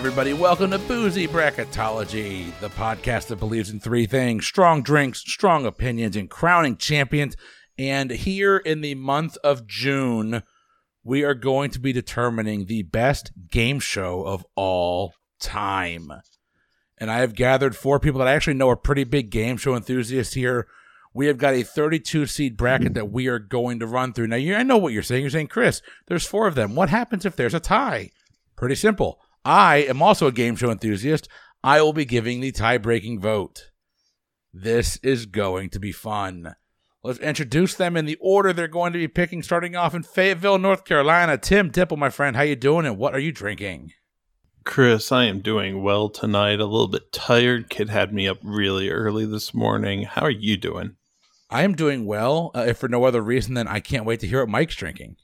everybody. Welcome to Boozy Bracketology, the podcast that believes in three things strong drinks, strong opinions, and crowning champions. And here in the month of June, we are going to be determining the best game show of all time. And I have gathered four people that I actually know are pretty big game show enthusiasts here. We have got a 32 seed bracket that we are going to run through. Now, you, I know what you're saying. You're saying, Chris, there's four of them. What happens if there's a tie? Pretty simple. I am also a game show enthusiast. I will be giving the tie breaking vote. This is going to be fun. Let's introduce them in the order they're going to be picking, starting off in Fayetteville, North Carolina. Tim Dipple, my friend, how you doing and what are you drinking? Chris, I am doing well tonight. A little bit tired. Kid had me up really early this morning. How are you doing? I am doing well, uh, if for no other reason than I can't wait to hear what Mike's drinking.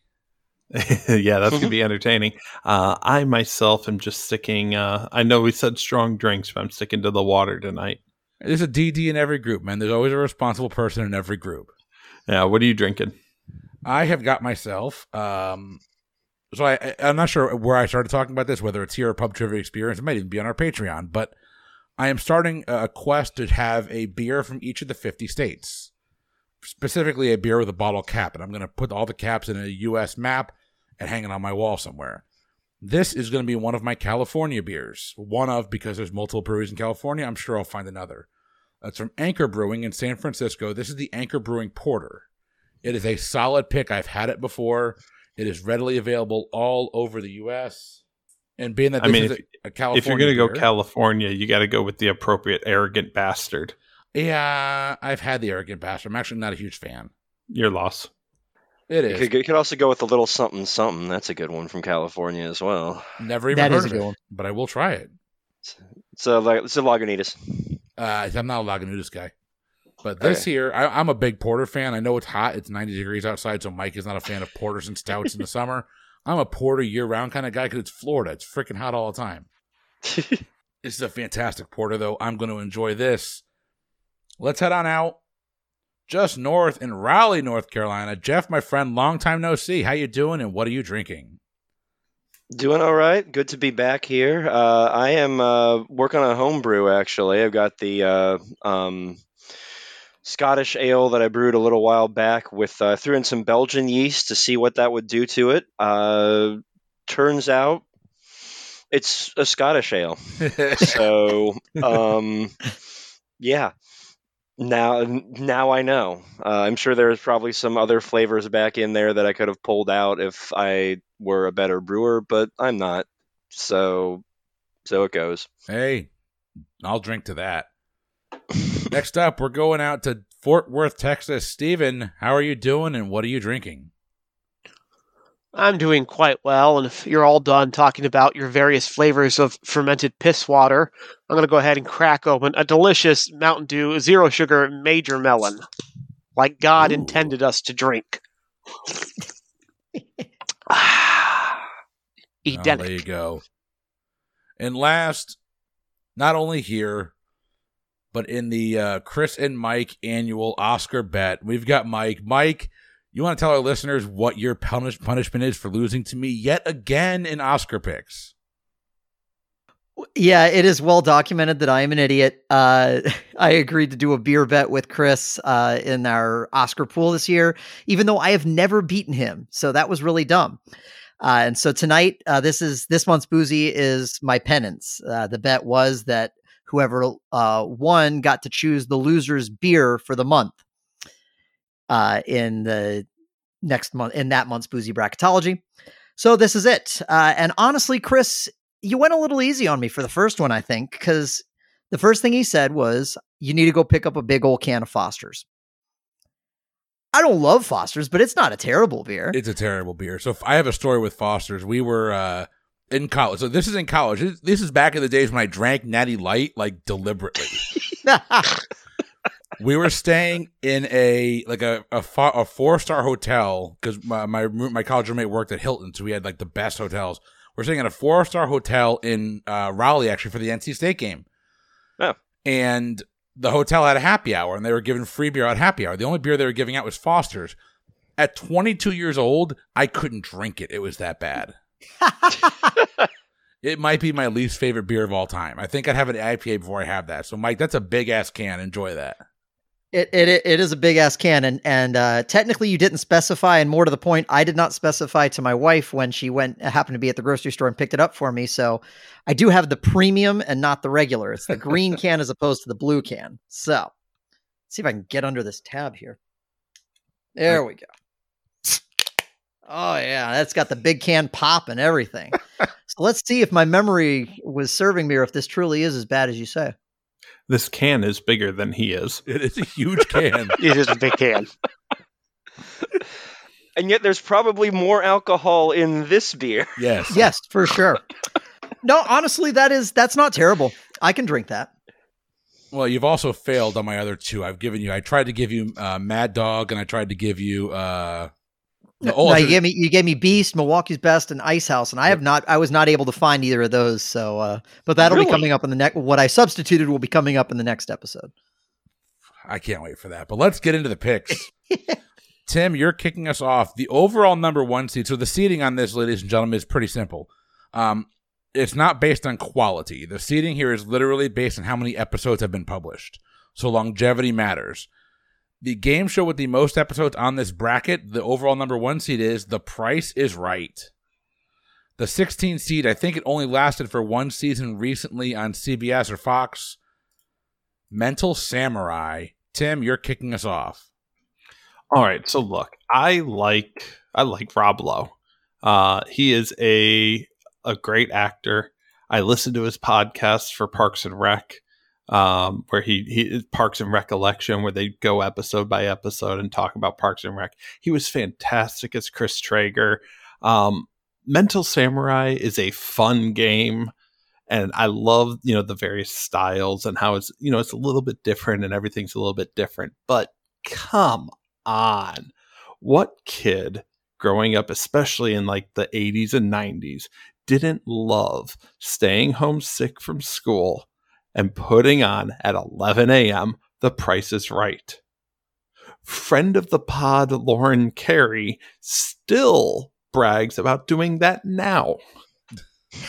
yeah, that's gonna be entertaining. Uh, I myself am just sticking. Uh, I know we said strong drinks, but I'm sticking to the water tonight. There's a DD in every group, man. There's always a responsible person in every group. Yeah, what are you drinking? I have got myself. Um, so I, I'm not sure where I started talking about this, whether it's here or Pub Trivia Experience. It might even be on our Patreon, but I am starting a quest to have a beer from each of the 50 states, specifically a beer with a bottle cap, and I'm going to put all the caps in a U.S. map and hang it on my wall somewhere. This is going to be one of my California beers. One of because there's multiple breweries in California. I'm sure I'll find another. It's from Anchor Brewing in San Francisco. This is the Anchor Brewing Porter. It is a solid pick. I've had it before. It is readily available all over the U.S. And being that I this mean, is if, a, a California, if you're going to go California, you got to go with the appropriate arrogant bastard. Yeah, I've had the arrogant bastard. I'm actually not a huge fan. Your loss. It You could, you could also go with a little something something. That's a good one from California as well. never even That heard is a of good it, one. but I will try it. It's a like it's a Lagunitas. Uh, I'm not a Lagunitas guy. But this Okay. here, I, I'm a big porter fan. I know it's hot. It's 90 degrees outside, so Mike is not a fan of porters and stouts in the summer. I'm a porter year round kind of guy because it's Florida. It's freaking hot all the time. This is a fantastic porter, though. I'm going to enjoy this. Let's head on out just north in Raleigh, North Carolina. Jeff, my friend, long time no see. How you doing and what are you drinking? Doing all right. Good to be back here. Uh, I am uh, working on a homebrew actually. I've got the uh, um, Scottish ale that I brewed a little while back with uh, threw in some Belgian yeast to see what that would do to it. Uh, turns out it's a Scottish ale. so um, yeah now now i know uh, i'm sure there's probably some other flavors back in there that i could have pulled out if i were a better brewer but i'm not so so it goes Hey, I'll drink to that. Next up, we're going out to Fort Worth, Texas. Stephen, how are you doing and what are you drinking? I'm doing quite well, and if you're all done talking about your various flavors of fermented piss water, I'm going to go ahead and crack open a delicious Mountain Dew Zero Sugar Major Melon, like God Ooh. intended us to drink. Ah, Oh, there you go. And last, not only here, but in the uh, Chris and Mike annual Oscar bet, we've got Mike. Mike, you want to tell our listeners what your punish- punishment is for losing to me yet again in Oscar picks? Yeah, it is well documented that I am an idiot. Uh, I agreed to do a beer bet with Chris uh, in our Oscar pool this year, even though I have never beaten him. So that was really dumb. Uh, and so tonight, uh, this is this month's boozy is my penance. Uh, the bet was that whoever uh, won got to choose the loser's beer for the month uh, in the next month in that month's boozy bracketology. So this is it. Uh, and honestly, Chris, you went a little easy on me for the first one, I think, because the first thing he said was, you need to go pick up a big old can of Foster's. I don't love Foster's, but it's not a terrible beer. It's a terrible beer. So if I have a story with Foster's. We were uh, in college. So this is in college. This, this is back in the days when I drank Natty Light like deliberately. we were staying in a like a a, fo- a four star hotel because my, my my college roommate worked at Hilton, so we had like the best hotels. We're staying at a four star hotel in uh, Raleigh actually for the NC State game. Oh. and the hotel had a happy hour, and they were giving free beer at happy hour. The only beer they were giving out was Foster's. At 22 years old, I couldn't drink it. It was that bad. It might be my least favorite beer of all time. I think I'd have an IPA before I have that. So, Mike, that's a big ass can. Enjoy that. It, it it is a big ass can, and and uh, technically you didn't specify. And more to the point, I did not specify to my wife when she went happened to be at the grocery store and picked it up for me. So I do have the premium and not the regular. It's the green can as opposed to the blue can. So let's see if I can get under this tab here. There we go. Oh yeah, that's got the big can pop and everything. so let's see if my memory was serving me, or if this truly is as bad as you say. This can is bigger than he is. It is a huge can. It is a big can. And yet, there's probably more alcohol in this beer. yes. Yes, for sure. No, honestly, that is that's not terrible. I can drink that. Well, you've also failed on my other two. I've given you. I tried to give you uh, Mad Dog, and I tried to give you. Uh, No, oh, you gave me you gave me Beast, Milwaukee's Best, and Ice House, and I have not. I was not able to find either of those. So, uh, but that'll be coming up in the next. What I substituted will be coming up in the next episode. I can't wait for that. But let's get into the picks. Tim, you're kicking us off. The overall number one seed. So the seeding on this, ladies and gentlemen, is pretty simple. Um, it's not based on quality. The seeding here is literally based on how many episodes have been published. So longevity matters. The game show with the most episodes on this bracket, the overall number one seed is The Price is Right. The 16 seed, I think it only lasted for one season recently on CBS or Fox. Mental Samurai. Tim, you're kicking us off. All right, so look, I like I like Rob Lowe. Uh, he is a a great actor. I listen to his podcast for Parks and Rec, um, where he he Parks and Recollection, where they go episode by episode and talk about Parks and Rec. He was fantastic as Chris Traeger. Um, Mental Samurai is a fun game, and I love you know the various styles and how it's you know it's a little bit different and everything's a little bit different. But come on. What kid growing up, especially in like the 80s and 90s, didn't love staying home sick from school and putting on at 11 a.m. The Price is Right? Friend of the pod, Lauren Carey, still brags about doing that now.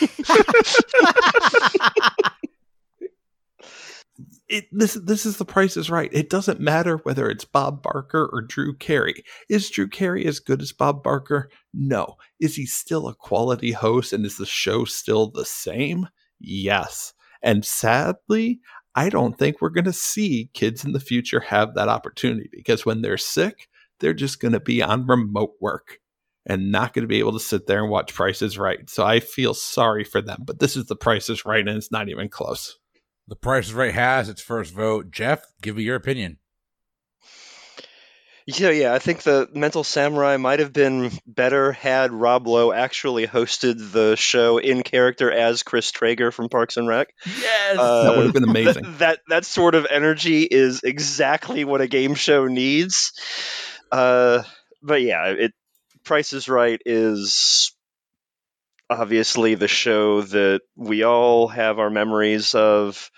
it this this is the price is right. It doesn't matter whether it's Bob Barker or Drew Carey. Is Drew Carey as good as Bob Barker? No. Is he still a quality host and is the show still the same? Yes. And sadly, I don't think we're going to see kids in the future have that opportunity because when they're sick, they're just going to be on remote work and not going to be able to sit there and watch Price is Right. So I feel sorry for them, but this is the Price is Right and it's not even close. The Price is Right has its first vote. Jeff, give me your opinion. Yeah, yeah. I think the Mental Samurai might have been better had Rob Lowe actually hosted the show in character as Chris Traeger from Parks and Rec. Yes. That would have been th- amazing. that that sort of energy is exactly what a game show needs. Uh, but yeah, it Price is Right is obviously the show that we all have our memories of.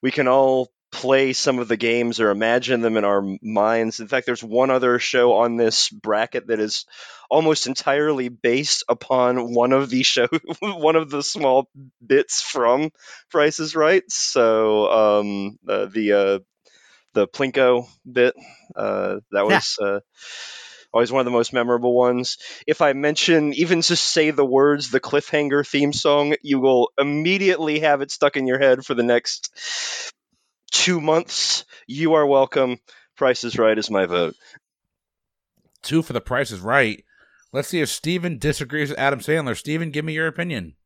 We can all play some of the games or imagine them in our minds. In fact, there's one other show on this bracket that is almost entirely based upon one of the show one of the small bits from Price is Right. So um, uh, the uh, the Plinko bit uh, that was uh, always one of the most memorable ones. If I mention even just say the words the cliffhanger theme song, you will immediately have it stuck in your head for the next two months. You are welcome. Price is Right is my vote. Two for The Price is Right. Let's see if Stephen disagrees with Adam Sandler. Stephen, give me your opinion.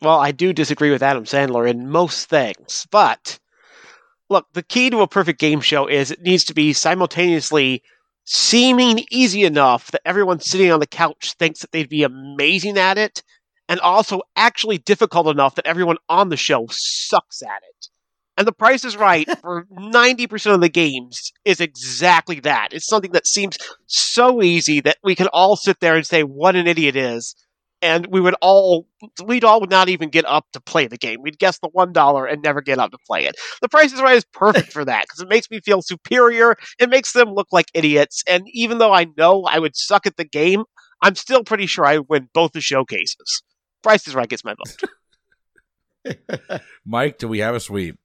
Well, I do disagree with Adam Sandler in most things, but look, the key to a perfect game show is it needs to be simultaneously seeming easy enough that everyone sitting on the couch thinks that they'd be amazing at it, and also actually difficult enough that everyone on the show sucks at it. And the price is right for 90% of the games is exactly that. It's something that seems so easy that we can all sit there and say what an idiot is and we would all we'd all would not even get up to play the game. We'd guess the one dollar and never get up to play it. The Price is Right is perfect for that because it makes me feel superior. It makes them look like idiots, and even though I know I would suck at the game, I'm still pretty sure I win both the showcases. Price is Right gets my vote. Mike, do we have a sweep?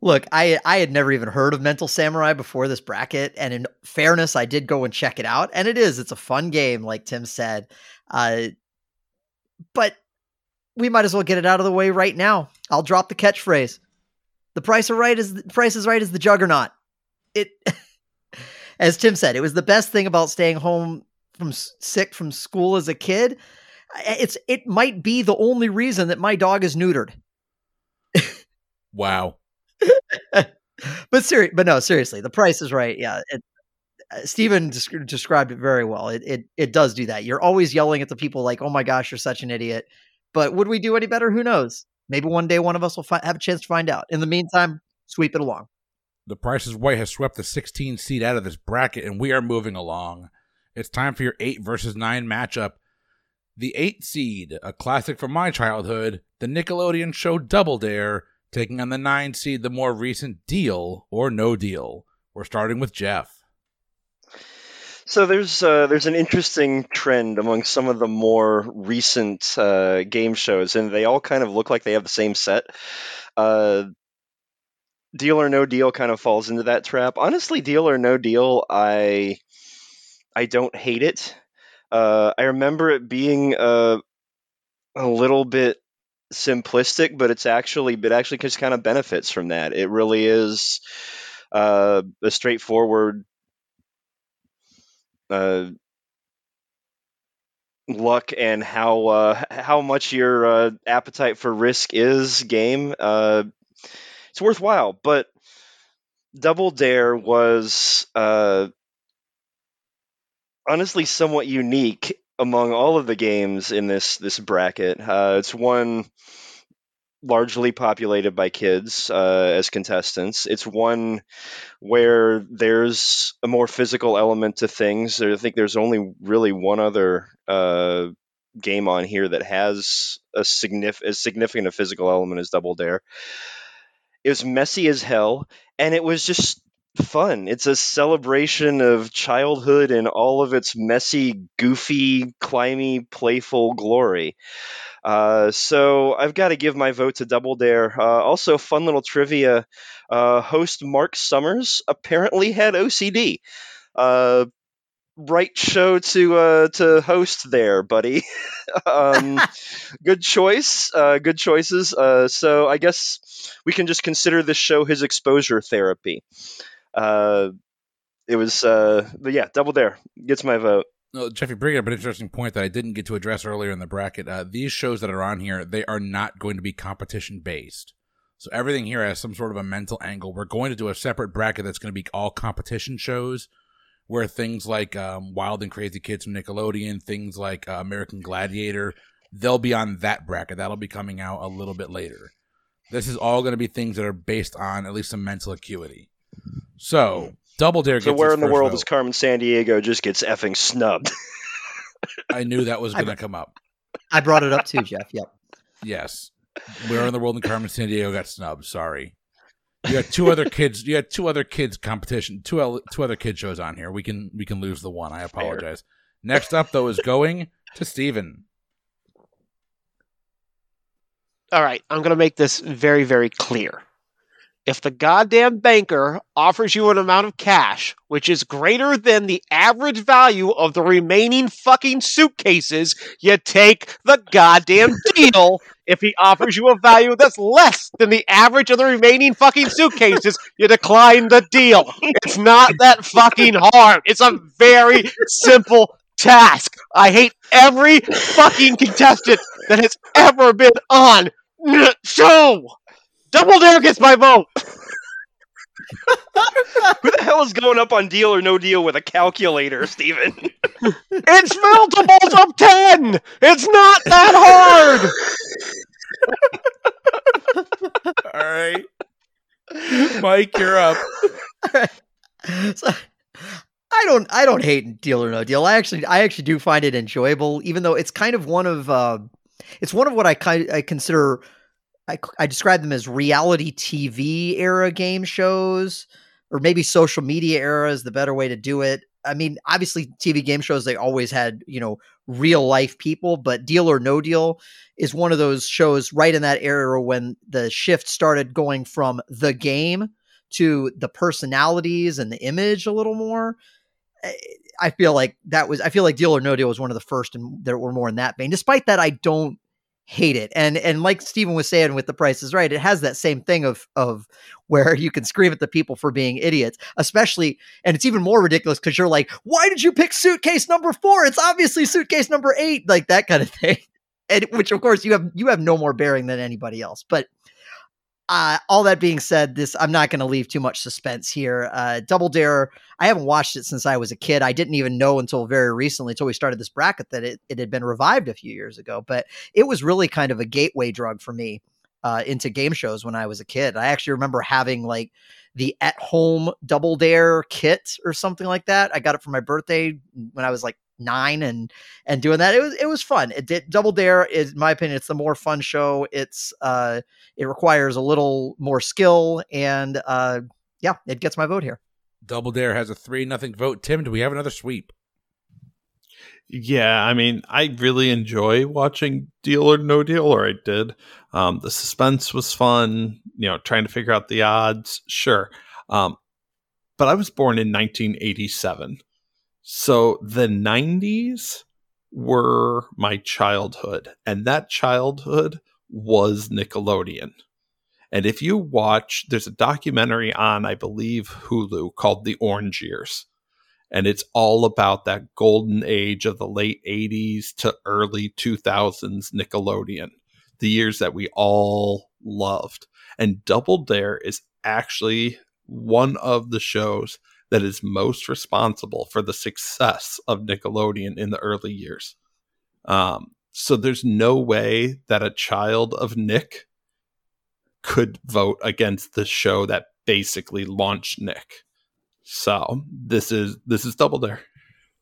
Look, I I had never even heard of Mental Samurai before this bracket, and in fairness, I did go and check it out, and it is it's a fun game, like Tim said. Uh, but we might as well get it out of the way right now. I'll drop the catchphrase: "The price of right is the price is right is the juggernaut." It, as Tim said, it was the best thing about staying home from sick from school as a kid. It's it might be the only reason that my dog is neutered. wow. but serious, but no, seriously, the price is right. Yeah, it, uh, Stephen des- described it very well. It, it it does do that. You're always yelling at the people like, "Oh my gosh, you're such an idiot." But would we do any better? Who knows? Maybe one day one of us will fi- have a chance to find out. In the meantime, sweep it along. The Price is Right has swept the 16 seed out of this bracket, and we are moving along. It's time for your eight versus nine matchup. The eight seed, a classic from my childhood, the Nickelodeon show Double Dare, taking on the nine seed, the more recent Deal or No Deal. We're starting with Jeff. So there's uh, there's an interesting trend among some of the more recent uh, game shows, and they all kind of look like they have the same set. Uh, deal or No Deal kind of falls into that trap. Honestly, Deal or No Deal, I I don't hate it. Uh, I remember it being a a little bit simplistic, but it's actually it actually just kind of benefits from that. It really is uh, a straightforward uh, luck and how uh, how much your uh, appetite for risk is game. Uh, it's worthwhile, but Double Dare was uh, honestly somewhat unique among all of the games in this this bracket. Uh, it's one largely populated by kids uh, as contestants. It's one where there's a more physical element to things. I think there's only really one other uh, game on here that has a, signif- as significant a physical element as Double Dare. It was messy as hell, and it was just fun. It's a celebration of childhood in all of its messy, goofy, climby, playful glory. Uh, so I've got to give my vote to Double Dare. Uh, also, fun little trivia: uh, host Mark Summers apparently had OCD. Uh, right show to uh, to host there, buddy. um, good choice. Uh, good choices. so I guess we can just consider this show his exposure therapy. It was, uh, but yeah, Double Dare gets my vote. No, Jeff, you bring up an interesting point that I didn't get to address earlier in the bracket. Uh, these shows that are on here, they are not going to be competition based. So everything here has some sort of a mental angle. We're going to do a separate bracket that's going to be all competition shows, where things like um, Wild and Crazy Kids from Nickelodeon, things like uh, American Gladiator, they'll be on that bracket. That'll be coming out a little bit later. This is all going to be things that are based on at least some mental acuity. So hmm. Double Dare. So where in the world vote. is Carmen Sandiego just gets effing snubbed? I knew that was going to come up. I brought it up too, Jeff. Yep. Yes. Where in the world did Carmen Sandiego got snubbed? Sorry. You had two other kids. You had two other kids competition. Two two other kid shows on here. We can we can lose the one. I apologize. Fair. Next up though is going to Stephen. All right, I'm going to make this very very clear if the goddamn banker offers you an amount of cash which is greater than the average value of the remaining fucking suitcases, you take the goddamn deal. If he offers you a value that's less than the average of the remaining fucking suitcases, you decline the deal. It's not that fucking hard. It's a very simple task. I hate every fucking contestant that has ever been on the show. Double Dare gets my vote. Who the hell is going up on Deal or No Deal with a calculator, Stephen? it's multiples of 10! It's not that hard! All right. Mike, you're up. So, I don't I don't hate Deal or No Deal. I actually I actually do find it enjoyable, even though it's kind of one of uh, it's one of what I kind I consider I, I describe them as reality TV era game shows, or maybe social media era is the better way to do it. I mean, obviously, TV game shows they always had you know real life people, but Deal or No Deal is one of those shows right in that era when the shift started going from the game to the personalities and the image a little more. Eh, I feel like that was I feel like Deal or No Deal was one of the first and there were more in that vein. Despite that, I don't hate it. And and like Stephen was saying with the price is right, it has that same thing of of where you can scream at the people for being idiots, especially and it's even more ridiculous because you're like, why did you pick suitcase number four? It's obviously suitcase number eight, like that kind of thing. And which of course you have you have no more bearing than anybody else. But uh, all that being said, this I'm not going to leave too much suspense here. Uh, Double Dare, I haven't watched it since I was a kid. I didn't even know until very recently, until we started this bracket, that it, it had been revived a few years ago. But it was really kind of a gateway drug for me uh, into game shows when I was a kid. I actually remember having like the at home Double Dare kit or something like that. I got it for my birthday when I was like nine and and doing that it was it was fun. It did double dare is in my opinion it's the more fun show. It's uh it requires a little more skill and uh yeah it gets my vote here. Double dare has a three nothing vote. Tim do we have another sweep? Yeah i mean i really enjoy watching deal or no deal or i did. Um the suspense was fun you know trying to figure out the odds sure. Um but i was born in 1987 so the 90s were my childhood, and that childhood was Nickelodeon. And if you watch, there's a documentary on, I believe, Hulu called The Orange Years. And it's all about that golden age of the late 80s to early 2000s Nickelodeon, the years that we all loved. And Double Dare is actually one of the shows that is most responsible for the success of Nickelodeon in the early years. Um, so there's no way that a child of Nick could vote against the show that basically launched Nick. So this is this is Double Dare.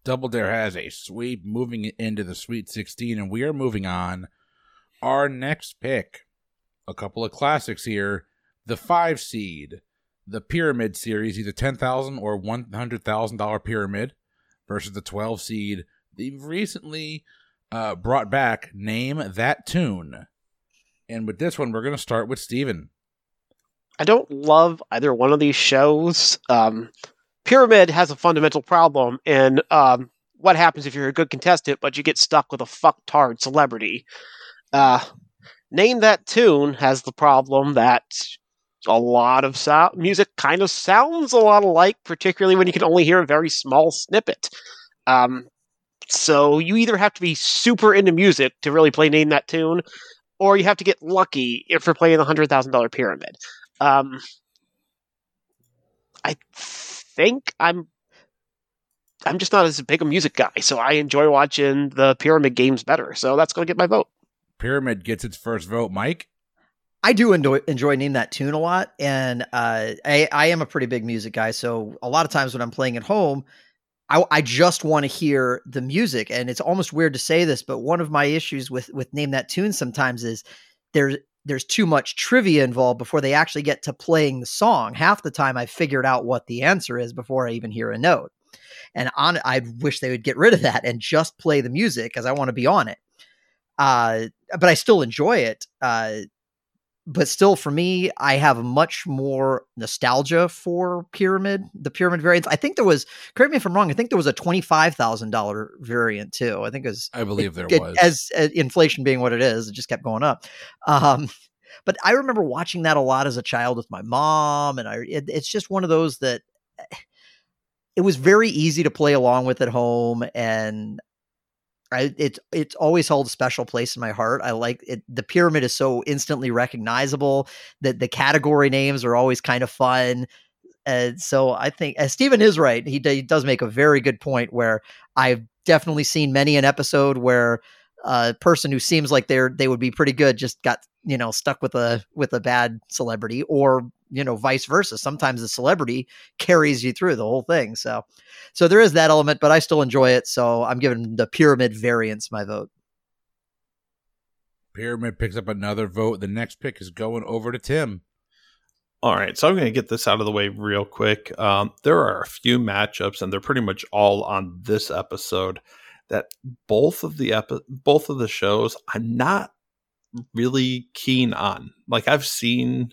Double Dare has a sweep moving into the Sweet 16, and we are moving on. Our next pick, a couple of classics here. The five seed, the pyramid series, either ten thousand or one hundred thousand dollar pyramid, versus the twelve seed. They've recently uh, brought back name that tune, and with this one, we're going to start with Stephen. I don't love either one of these shows. Um, pyramid has a fundamental problem in um, what happens if you're a good contestant, but you get stuck with a fucktard celebrity. Uh, Name that tune has the problem that a lot of sound music kind of sounds a lot alike, particularly when you can only hear a very small snippet. Um, so you either have to be super into music to really play Name That Tune, or you have to get lucky if you're playing the hundred thousand dollar pyramid. Um, I think I'm I'm just not as big a music guy, so I enjoy watching the pyramid games better. So that's going to get my vote. Pyramid gets its first vote. Mike. I do enjoy enjoy name that tune a lot, and uh, I I am a pretty big music guy. So a lot of times when I'm playing at home, I, I just want to hear the music, and it's almost weird to say this, but one of my issues with with name that tune sometimes is there's there's too much trivia involved before they actually get to playing the song. Half the time, I figured out what the answer is before I even hear a note, and on I wish they would get rid of that and just play the music because I want to be on it. Uh, but I still enjoy it. Uh, but still for me i have much more nostalgia for pyramid the pyramid variants. I think there was correct me if i'm wrong i think there was a $25000 variant too. I think it was i believe there it, was. as, as, inflation being what it is it just kept going up. Um, but i remember watching that a lot as a child with my mom and i it, it's just one of those that eh, it was very easy to play along with at home and I, it's it's always held a special place in my heart. I like it. The pyramid is so instantly recognizable that the category names are always kind of fun. And so I think, as Stephen is right, he, he does make a very good point where I've definitely seen many an episode where a person who seems like they're they would be pretty good just got you know stuck with a with a bad celebrity or you know vice versa sometimes the celebrity carries you through the whole thing so so there is that element but i still enjoy it so i'm giving the pyramid variance my vote pyramid picks up another vote the next pick is going over to tim All right, so I'm going to get this out of the way real quick. Um, there are a few matchups, and they're pretty much all on this episode. That both of the epi- both of the shows, I'm not really keen on. Like I've seen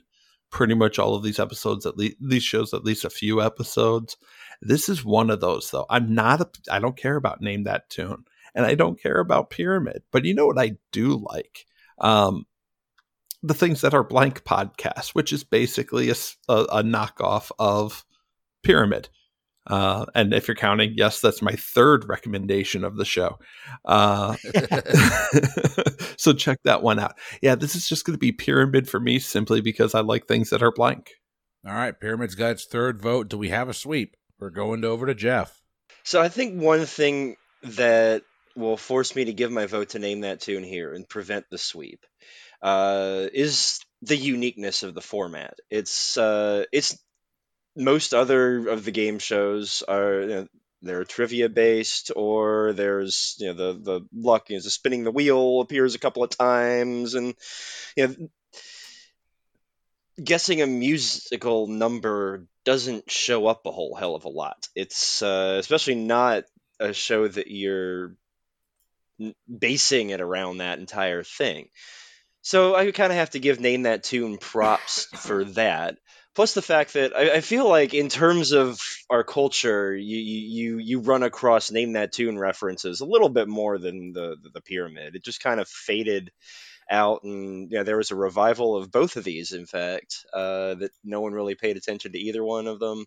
pretty much all of these episodes, at least these shows, at least a few episodes. This is one of those, though. I'm not. A, I don't care about name that tune, and I don't care about pyramid. But you know what I do like? Um, the things that are blank podcast, which is basically a, a, a knockoff of Pyramid. Uh, and if you're counting, yes, that's my third recommendation of the show. Uh, so check that one out. Yeah, this is just going to be Pyramid for me simply because I like things that are blank. All right, Pyramid's got its third vote. Do we have a sweep? We're going over to Jeff. So I think one thing that will force me to give my vote to name that tune here and prevent the sweep uh, is the uniqueness of the format. It's uh, it's most other of the game shows are you know, they're trivia based or there's you know the the luck you know, spinning the wheel appears a couple of times and you know guessing a musical number doesn't show up a whole hell of a lot. It's uh, especially not a show that you're basing it around that entire thing. So I kind of have to give Name That Tune props for that. Plus the fact that I, I, feel like in terms of our culture, you, you you run across Name That Tune references a little bit more than the the, the pyramid. It just kind of faded out, and yeah, there was a revival of both of these. In fact, uh, that no one really paid attention to either one of them.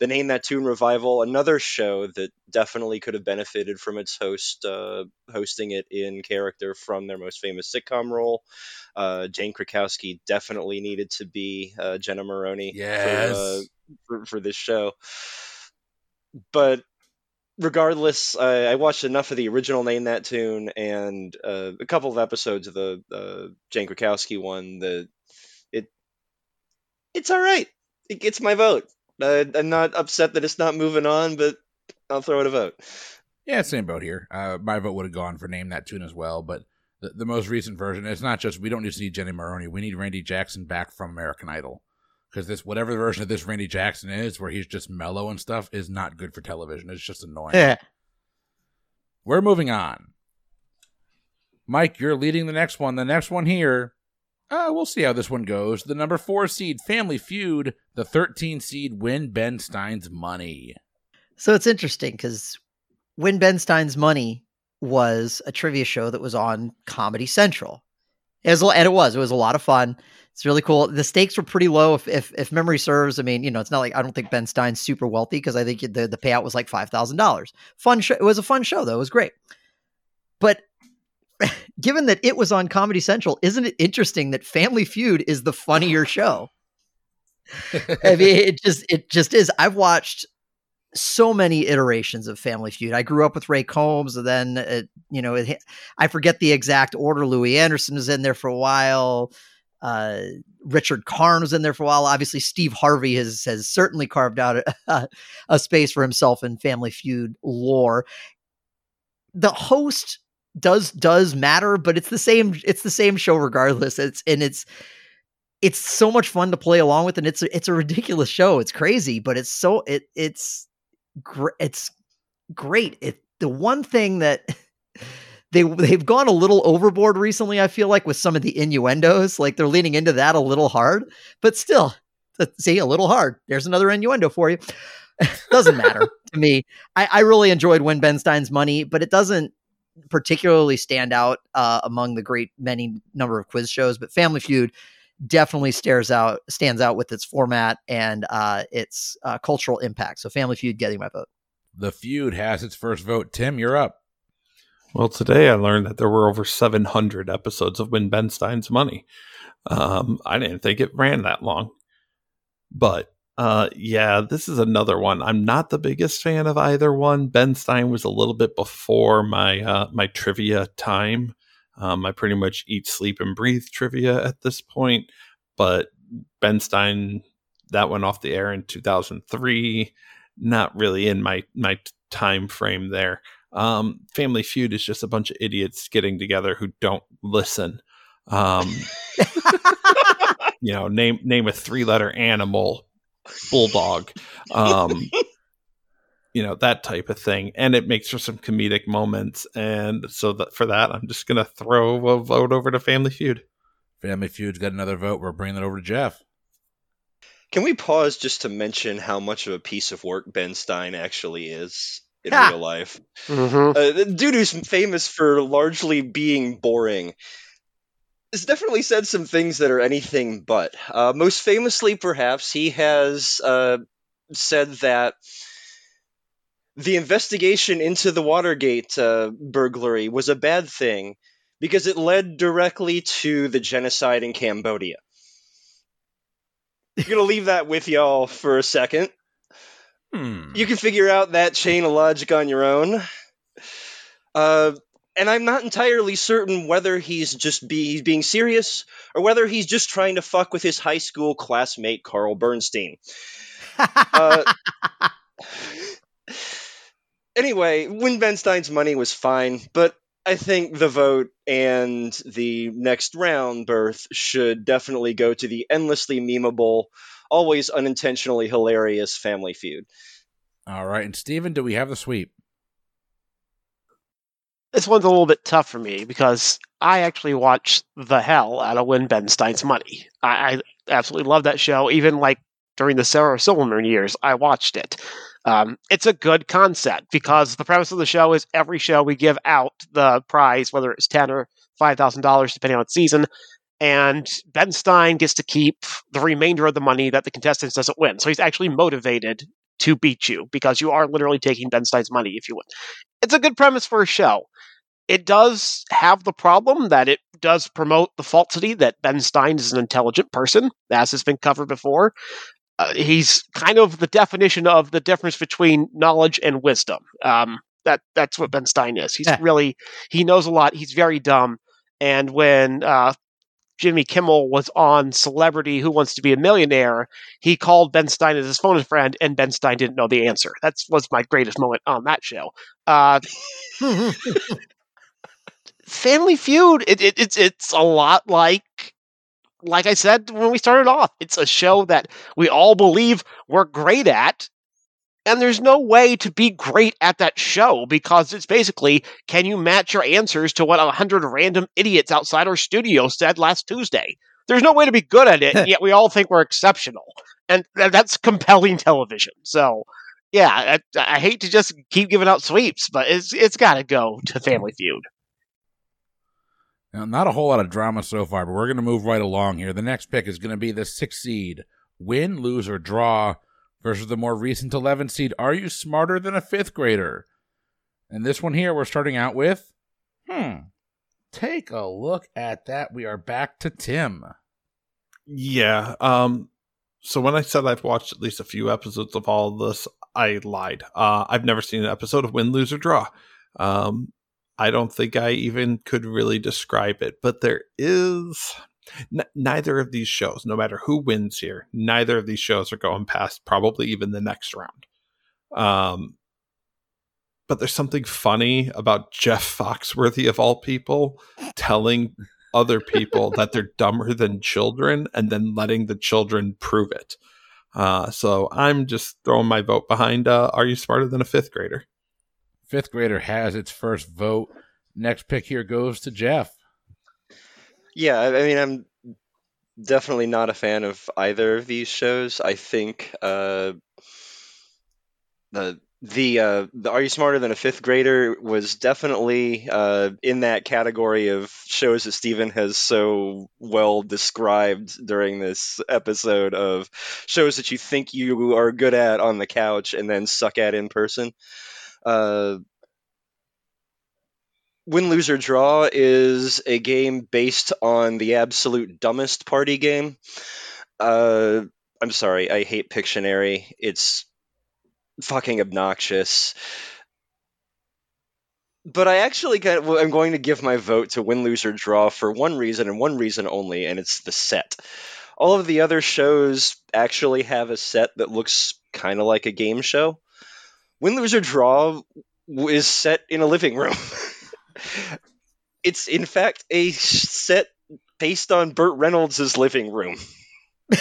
The Name That Tune revival, another show that definitely could have benefited from its host uh, hosting it in character from their most famous sitcom role. Uh, Jane Krakowski definitely needed to be uh, Jenna Maroney yes. for, uh, for, for this show. But regardless, I, I, watched enough of the original Name That Tune and uh, a couple of episodes of the uh, Jane Krakowski one that it it's all right. It gets my vote. Uh, I'm not upset that it's not moving on, but I'll throw it a vote. Yeah, same boat here. Uh, my vote would have gone for Name That Tune as well, but the, the most recent version, it's not just we don't just need Jenny Maroney, we need Randy Jackson back from American Idol because this whatever the version of this Randy Jackson is, where he's just mellow and stuff, is not good for television. It's just annoying. Yeah. We're moving on. Mike, you're leading the next one. The next one here, uh, we'll see how this one goes. The number four seed Family Feud, the 13 seed Win Ben Stein's Money. So it's interesting because Win Ben Stein's Money was a trivia show that was on Comedy Central. It was, and it was. It was a lot of fun. It's really cool. The stakes were pretty low, if if, if memory serves. I mean, you know, it's not like I don't think Ben Stein's super wealthy because I think the the payout was like five thousand dollars. Fun show. It was a fun show though. It was great. But given that it was on Comedy Central, isn't it interesting that Family Feud is the funnier show? I mean, it just it just is. I've watched so many iterations of Family Feud. I grew up with Ray Combs, and then it, you know, it, I forget the exact order. Louie Anderson was in there for a while. Uh, Richard Karn was in there for a while. Obviously, Steve Harvey has has certainly carved out a, a space for himself in Family Feud lore. The host does does matter, but it's the same. It's the same show regardless. It's and it's it's so much fun to play along with, and it's it's a ridiculous show. It's crazy, but it's so it it's great. It's great. It the one thing that they they've gone a little overboard recently. I feel like with some of the innuendos, like they're leaning into that a little hard, but still, see a little hard. There's another innuendo for you. doesn't matter to me. I, I really enjoyed Win Ben Stein's Money, but it doesn't particularly stand out uh, among the great many number of quiz shows. But Family Feud definitely stares out stands out with its format and uh, its uh, cultural impact. So Family Feud getting my vote. The feud has its first vote. Tim, you're up. Well, today I learned that there were over 700 episodes of Win Ben Stein's Money. Um, I didn't think it ran that long. But uh, yeah, this is another one. I'm not the biggest fan of either one. Ben Stein was a little bit before my uh, my trivia time. Um, I pretty much eat, sleep, and breathe trivia at this point. But Ben Stein, that went off the air in 2003. Not really in my my time frame there. Um, Family Feud is just a bunch of idiots getting together who don't listen. Um, you know, name name a three letter animal, bulldog, um, you know, that type of thing, and it makes for some comedic moments. And so that for that, I'm just gonna throw a vote over to Family Feud. Family Feud's got another vote. We're bringing it over to Jeff. Can we pause just to mention how much of a piece of work Ben Stein actually is in Ha! real life? Mm-hmm. Uh, dude who's famous for largely being boring has definitely said some things that are anything but. Uh, most famously, perhaps, he has uh, said that the investigation into the Watergate uh, burglary was a bad thing because it led directly to the genocide in Cambodia. I'm gonna leave that with y'all for a second. Hmm. You can figure out that chain of logic on your own. Uh, and I'm not entirely certain whether he's just be, he's being serious or whether he's just trying to fuck with his high school classmate Carl Bernstein. Uh, anyway, Win Ben Stein's money was fine, but I think the vote and the next round berth should definitely go to the endlessly memeable, always unintentionally hilarious Family Feud. All right. And Stephen, do we have the sweep? This one's a little bit tough for me because I actually watched the hell out of Win Ben Stein's Money. I, I absolutely love that show. Even like during the Sarah Silverman years, I watched it. Um, it's a good concept because the premise of the show is every show we give out the prize, whether it's ten or five thousand dollars, depending on season, and Ben Stein gets to keep the remainder of the money that the contestants doesn't win. So he's actually motivated to beat you because you are literally taking Ben Stein's money if you win. It's a good premise for a show. It does have the problem that it does promote the falsity that Ben Stein is an intelligent person, as has been covered before. Uh, he's kind of the definition of the difference between knowledge and wisdom. Um, that that's what Ben Stein is. He's Yeah. really he knows a lot. He's very dumb. And when uh, Jimmy Kimmel was on Celebrity Who Wants to Be a Millionaire, he called Ben Stein as his phone friend, and Ben Stein didn't know the answer. That was my greatest moment on that show. Uh, Family Feud, it, it, it's it's a lot like like I said when we started off. It's a show that we all believe we're great at, and there's no way to be great at that show because it's basically can you match your answers to what a hundred random idiots outside our studio said last Tuesday? There's no way to be good at it, and yet we all think we're exceptional, and that's compelling television. So. Yeah, I, I hate to just keep giving out sweeps, but it's it's got to go to Family Feud. Now, not a whole lot of drama so far, but we're going to move right along here. The next pick is going to be the six seed win, lose, or draw versus the more recent 11 seed. Are you smarter than a fifth grader? And this one here, we're starting out with, hmm, take a look at that. We are back to Tim. Yeah. Um. So when I said I've watched at least a few episodes of all of this, I lied. Uh, I've never seen an episode of Win, Lose, or Draw. Um, I don't think I even could really describe it, but there is n- neither of these shows, no matter who wins here, neither of these shows are going past probably even the next round. Um, but there's something funny about Jeff Foxworthy of all people telling other people that they're dumber than children and then letting the children prove it. Uh, so I'm just throwing my vote behind uh, Are You Smarter Than a Fifth Grader? Fifth grader has its first vote. Next pick here goes to Jeff. Yeah, I mean, I'm definitely not a fan of either of these shows. I think uh, the the uh, the Are You Smarter Than a Fifth Grader was definitely uh, in that category of shows that Stephen has so well described during this episode of shows that you think you are good at on the couch and then suck at in person. Uh, Win, Lose, or Draw is a game based on the absolute dumbest party game. Uh, I'm sorry, I hate Pictionary. It's fucking obnoxious. But I actually I'm going to give my vote to Win, Lose, or Draw for one reason and one reason only, and it's the set. All of the other shows actually have a set that looks kind of like a game show. Win, Lose, or Draw is set in a living room. it's in fact a set based on Burt Reynolds' living room.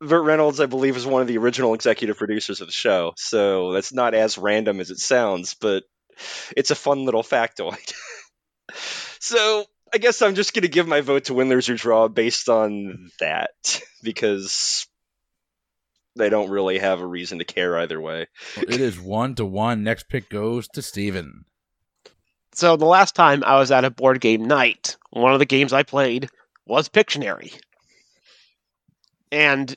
Burt Reynolds, I believe, is one of the original executive producers of the show, so that's not as random as it sounds, but it's a fun little factoid. so I guess I'm just going to give my vote to win, lose, or draw based on that because they don't really have a reason to care either way. Well, it is one to one. Next pick goes to Stephen. So the last time I was at a board game night, one of the games I played was Pictionary. And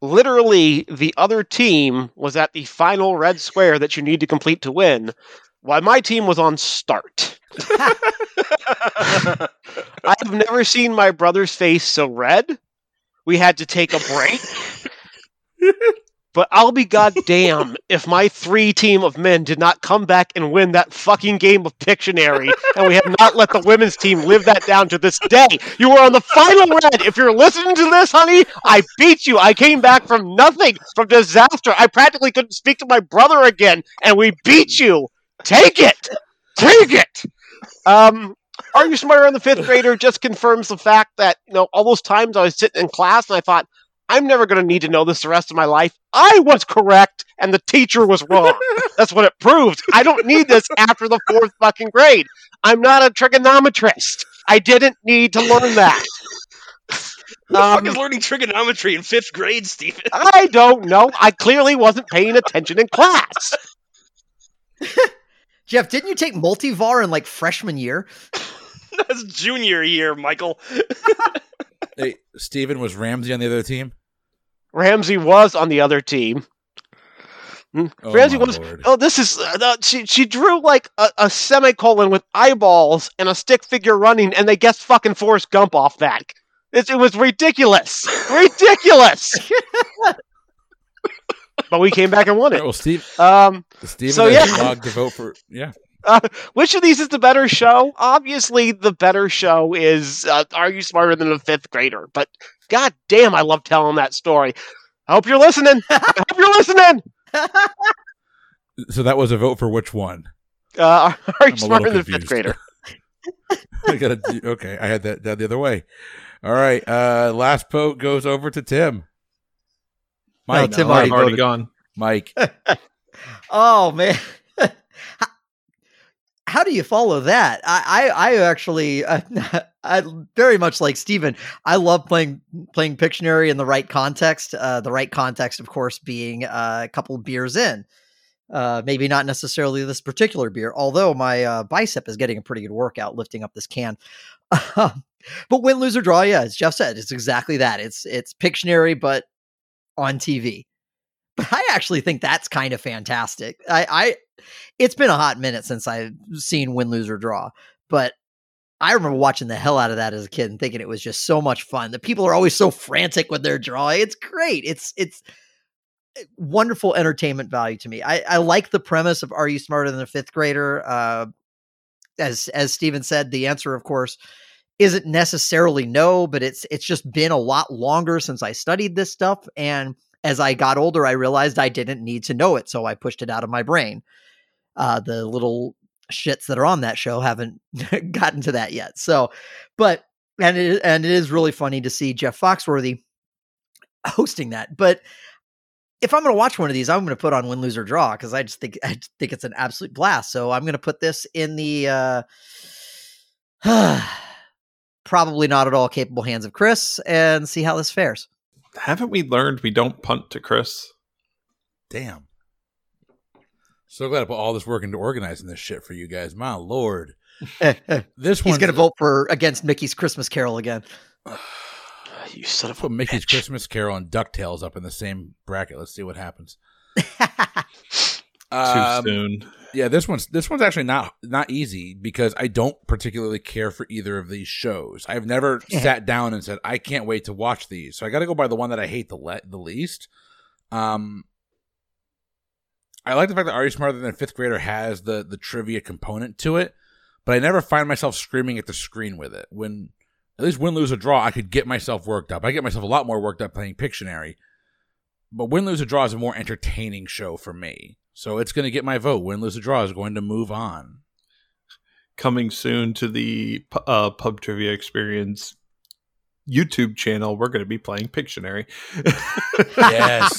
literally the other team was at the final red square that you need to complete to win, while my team was on start. I've never seen my brother's face so red. We had to take a break. but I'll be goddamn if my three team of men did not come back and win that fucking game of Pictionary, and we have not let the women's team live that down to this day. You were on the final red. If you're listening to this, honey, I beat you. I came back from nothing, from disaster. I practically couldn't speak to my brother again, and we beat you. Take it. Take it. Um, are you smarter than the fifth grader? Just confirms the fact that you know all those times I was sitting in class and I thought I'm never going to need to know this the rest of my life. I was correct and the teacher was wrong. That's what it proved. I don't need this after the fourth fucking grade. I'm not a trigonometrist. I didn't need to learn that. Who the fuck Um, is learning trigonometry in fifth grade, Stephen? I don't know. I clearly wasn't paying attention in class. Jeff, didn't you take multivar in like freshman year? That's junior year, Michael. Hey, Stephen, was Ramsey on the other team? Ramsey was on the other team. Hmm. Oh, Ramsey was. Lord. Oh, this is. Uh, she she drew like a, a semicolon with eyeballs and a stick figure running, and they guessed fucking Forrest Gump off that. It, it was ridiculous, ridiculous. but we came back and won All right, it. well, Steve, Um, Stephen So, yeah. to vote for. Yeah. Uh, which of these is the better show? Obviously, the better show is uh, Are You Smarter Than a Fifth Grader? But god damn, I love telling that story. I hope you're listening. I hope you're listening. So that was a vote for which one? Uh, are I'm you smarter than a fifth grader? I gotta do, okay, I had that, that the other way. All right. Uh last vote goes over to Tim. Mike. No, Tim already I've already voted. gone. Mike. Oh man. How, do you follow that? I I, I actually I very much like Stephen. I love playing playing Pictionary in the right context. Uh, the right context, of course, being uh, a couple beers in. Uh, maybe not necessarily this particular beer, although my uh, bicep is getting a pretty good workout lifting up this can. but win, lose or draw, yeah, as Jeff said, it's exactly that. It's it's Pictionary, but on TV. But I actually think that's kind of fantastic. I, I it's been a hot minute since I've seen win, lose, or draw, but I remember watching the hell out of that as a kid and thinking it was just so much fun. The people are always so frantic with their drawing. It's great. It's it's wonderful entertainment value to me. I, I like the premise of Are You Smarter Than a Fifth Grader? Uh, as as Stephen said, the answer, of course, isn't necessarily no, but it's it's just been a lot longer since I studied this stuff. And as I got older, I realized I didn't need to know it, so I pushed it out of my brain. Uh, the little shits that are on that show haven't gotten to that yet. So, but and it and it is really funny to see Jeff Foxworthy hosting that. But if I'm going to watch one of these, I'm going to put on win, lose, or draw because I just think I just think it's an absolute blast. So I'm going to put this in the uh, probably not at all capable hands of Chris and see how this fares. Haven't we learned we don't punt to Chris? Damn. So glad I put all this work into organizing this shit for you guys. My lord. He's This one's going to vote for against Mickey's Christmas Carol again. You son of a Put Mickey's bitch. Christmas Carol and DuckTales up in the same bracket. Let's see what happens. Too Um, soon. Yeah, this one's this one's actually not not easy because I don't particularly care for either of these shows. I've never Yeah. sat down and said I can't wait to watch these. So I got to go by the one that I hate the le- the least. Um, I like the fact that Are You Smarter Than a Fifth Grader has the the trivia component to it, but I never find myself screaming at the screen with it. When at least win, lose, or draw, I could get myself worked up. I get myself a lot more worked up playing Pictionary. But win, lose, or draw is a more entertaining show for me. So it's going to get my vote. Win, lose, or draw is going to move on. Coming soon to the uh, pub trivia experience. YouTube channel, we're going to be playing Pictionary. Yes.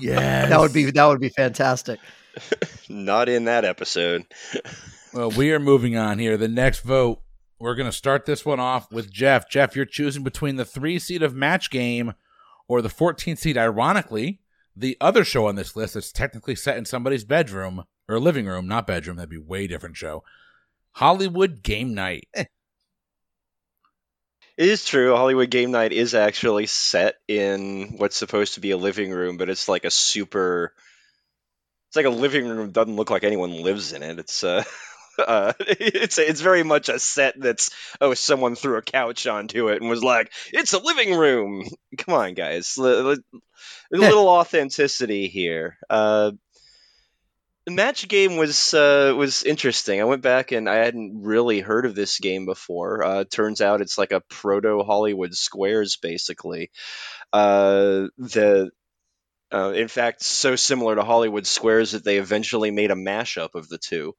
yes. That would be that would be fantastic. Not in that episode. Well, we are moving on here. The next vote, we're going to start this one off with Jeff. Jeff, you're choosing between the three seed of Match Game or the 14th seed, ironically, the other show on this list that's technically set in somebody's bedroom or living room, not bedroom. That'd be a way different show. Hollywood Game Night. It is true. Hollywood Game Night is actually set in what's supposed to be a living room, but it's like a super. It's like a living room. Doesn't look like anyone lives in it. It's uh, uh it's it's very much a set that's oh someone threw a couch onto it and was like it's a living room. Come on, guys, a little authenticity here. Uh, the match game was uh, was interesting. I went back and I hadn't really heard of this game before. Uh, turns out it's like a proto Hollywood Squares, basically. Uh, the uh, in fact, so similar to Hollywood Squares that they eventually made a mashup of the two.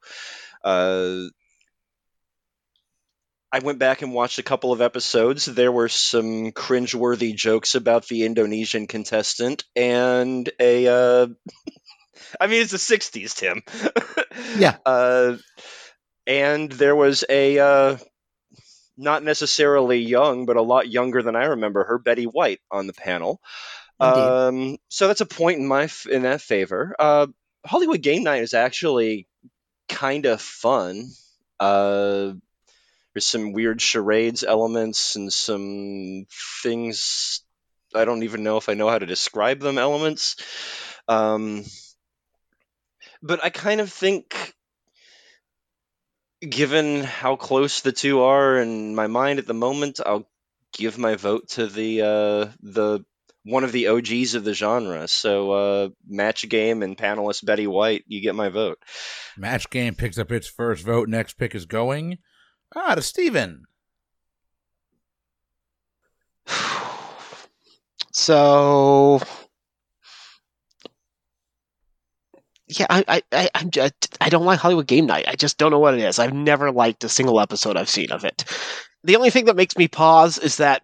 Uh, I went back and watched a couple of episodes. There were some cringeworthy jokes about the Indonesian contestant and a. Uh, I mean, it's the '60s, Tim. Yeah. Uh, and there was a uh, not necessarily young, but a lot younger than I remember her, Betty White, on the panel. Um, so that's a point in my in that favor. Uh, Hollywood Game Night is actually kind of fun. Uh, there's some weird charades elements and some things I don't even know if I know how to describe them elements. Um, but I kind of think, given how close the two are in my mind at the moment, I'll give my vote to the uh, the one of the OGs of the genre. So, uh, match game and panelist Betty White, you get my vote. Match Game picks up its first vote. Next pick is going ah to Stephen. So yeah, I, I, I, I'm just, I don't like Hollywood Game Night. I just don't know what it is. I've never liked a single episode I've seen of it. The only thing that makes me pause is that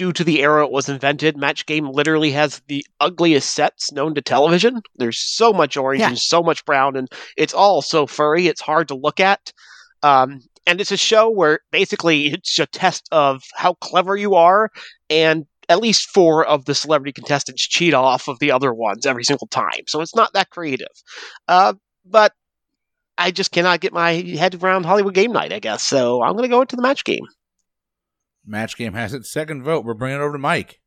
due to the era it was invented, Match Game literally has the ugliest sets known to television. There's so much orange Yeah. and so much brown, and it's all so furry. It's hard to look at. Um, and it's a show where basically it's a test of how clever you are, and at least four of the celebrity contestants cheat off of the other ones every single time. So it's not that creative. Uh, but I just cannot get my head around Hollywood Game Night, I guess. So I'm going to go into the match game. Match Game has its second vote. We're bringing it over to Mike.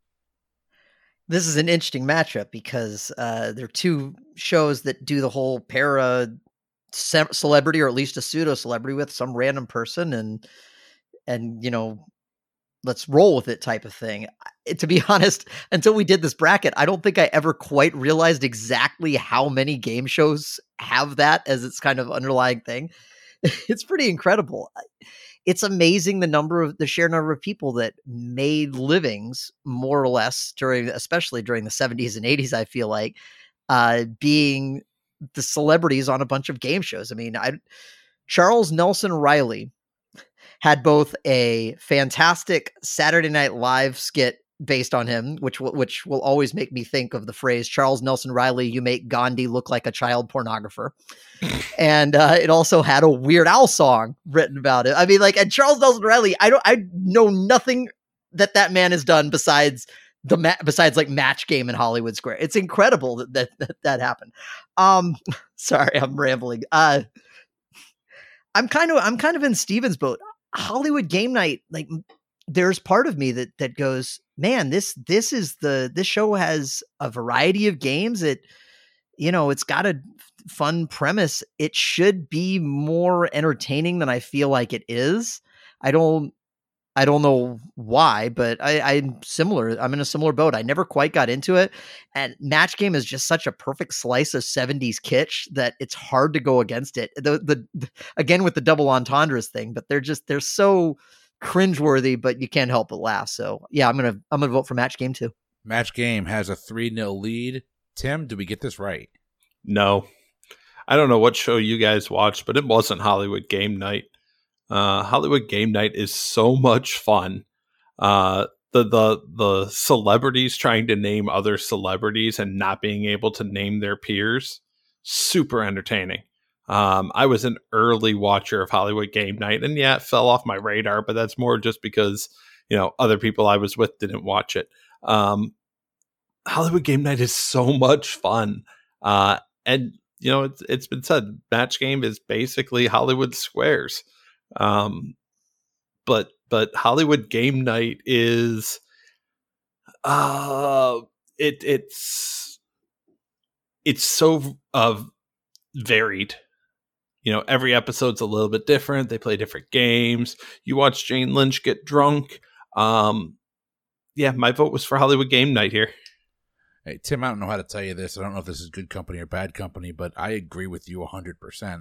This is an interesting matchup because uh, they're two shows that do the whole para ce- celebrity or at least a pseudo celebrity with some random person and and you know let's roll with it type of thing. To be honest, until we did this bracket, I don't think I ever quite realized exactly how many game shows have that as its kind of underlying thing. It's pretty incredible. It's amazing the number of the sheer number of people that made livings more or less during especially during the 70s and 80s I feel like uh being the celebrities on a bunch of game shows. I mean, I Charles Nelson Reilly had both a fantastic Saturday Night Live skit based on him, which will, which will always make me think of the phrase "Charles Nelson Reilly, you make Gandhi look like a child pornographer," and uh, it also had a Weird Al song written about it. I mean, like, and Charles Nelson Reilly, I don't, I know nothing that that man has done besides the ma- besides like Match Game in Hollywood Square. It's incredible that that that, that happened. Um, sorry, I'm rambling. Uh, I'm kind of I'm kind of in Stephen's boat. Hollywood Game Night, like there's part of me that that goes, man, this this is the this show has a variety of games. It you know, it's got a fun premise. It should be more entertaining than I feel like it is. I don't I don't know why, but I, I'm similar. I'm in a similar boat. I never quite got into it. And Match Game is just such a perfect slice of 70s kitsch that it's hard to go against it. The, the, the again with the double entendres thing, but they're just they're so cringeworthy, but you can't help but laugh. So yeah, I'm gonna I'm gonna vote for Match Game too. Match Game has a 3 0 lead. Tim, did we get this right? No. I don't know what show you guys watched, but it wasn't Hollywood Game Night. Uh, Hollywood Game Night is so much fun. Uh, the the the celebrities trying to name other celebrities and not being able to name their peers, super entertaining. Um, I was an early watcher of Hollywood Game Night, and yeah, it fell off my radar, but that's more just because you know other people I was with didn't watch it. Um, Hollywood Game Night is so much fun, uh, and you know it's it's been said Match Game is basically Hollywood Squares, um, but but Hollywood Game Night is uh it it's it's so uh varied you know every episode's a little bit different they play different games you watch jane lynch get drunk um yeah my vote was for hollywood game night here Hey, Tim, I don't know how to tell you this. I don't know if this is good company or bad company, but I agree with you 100%.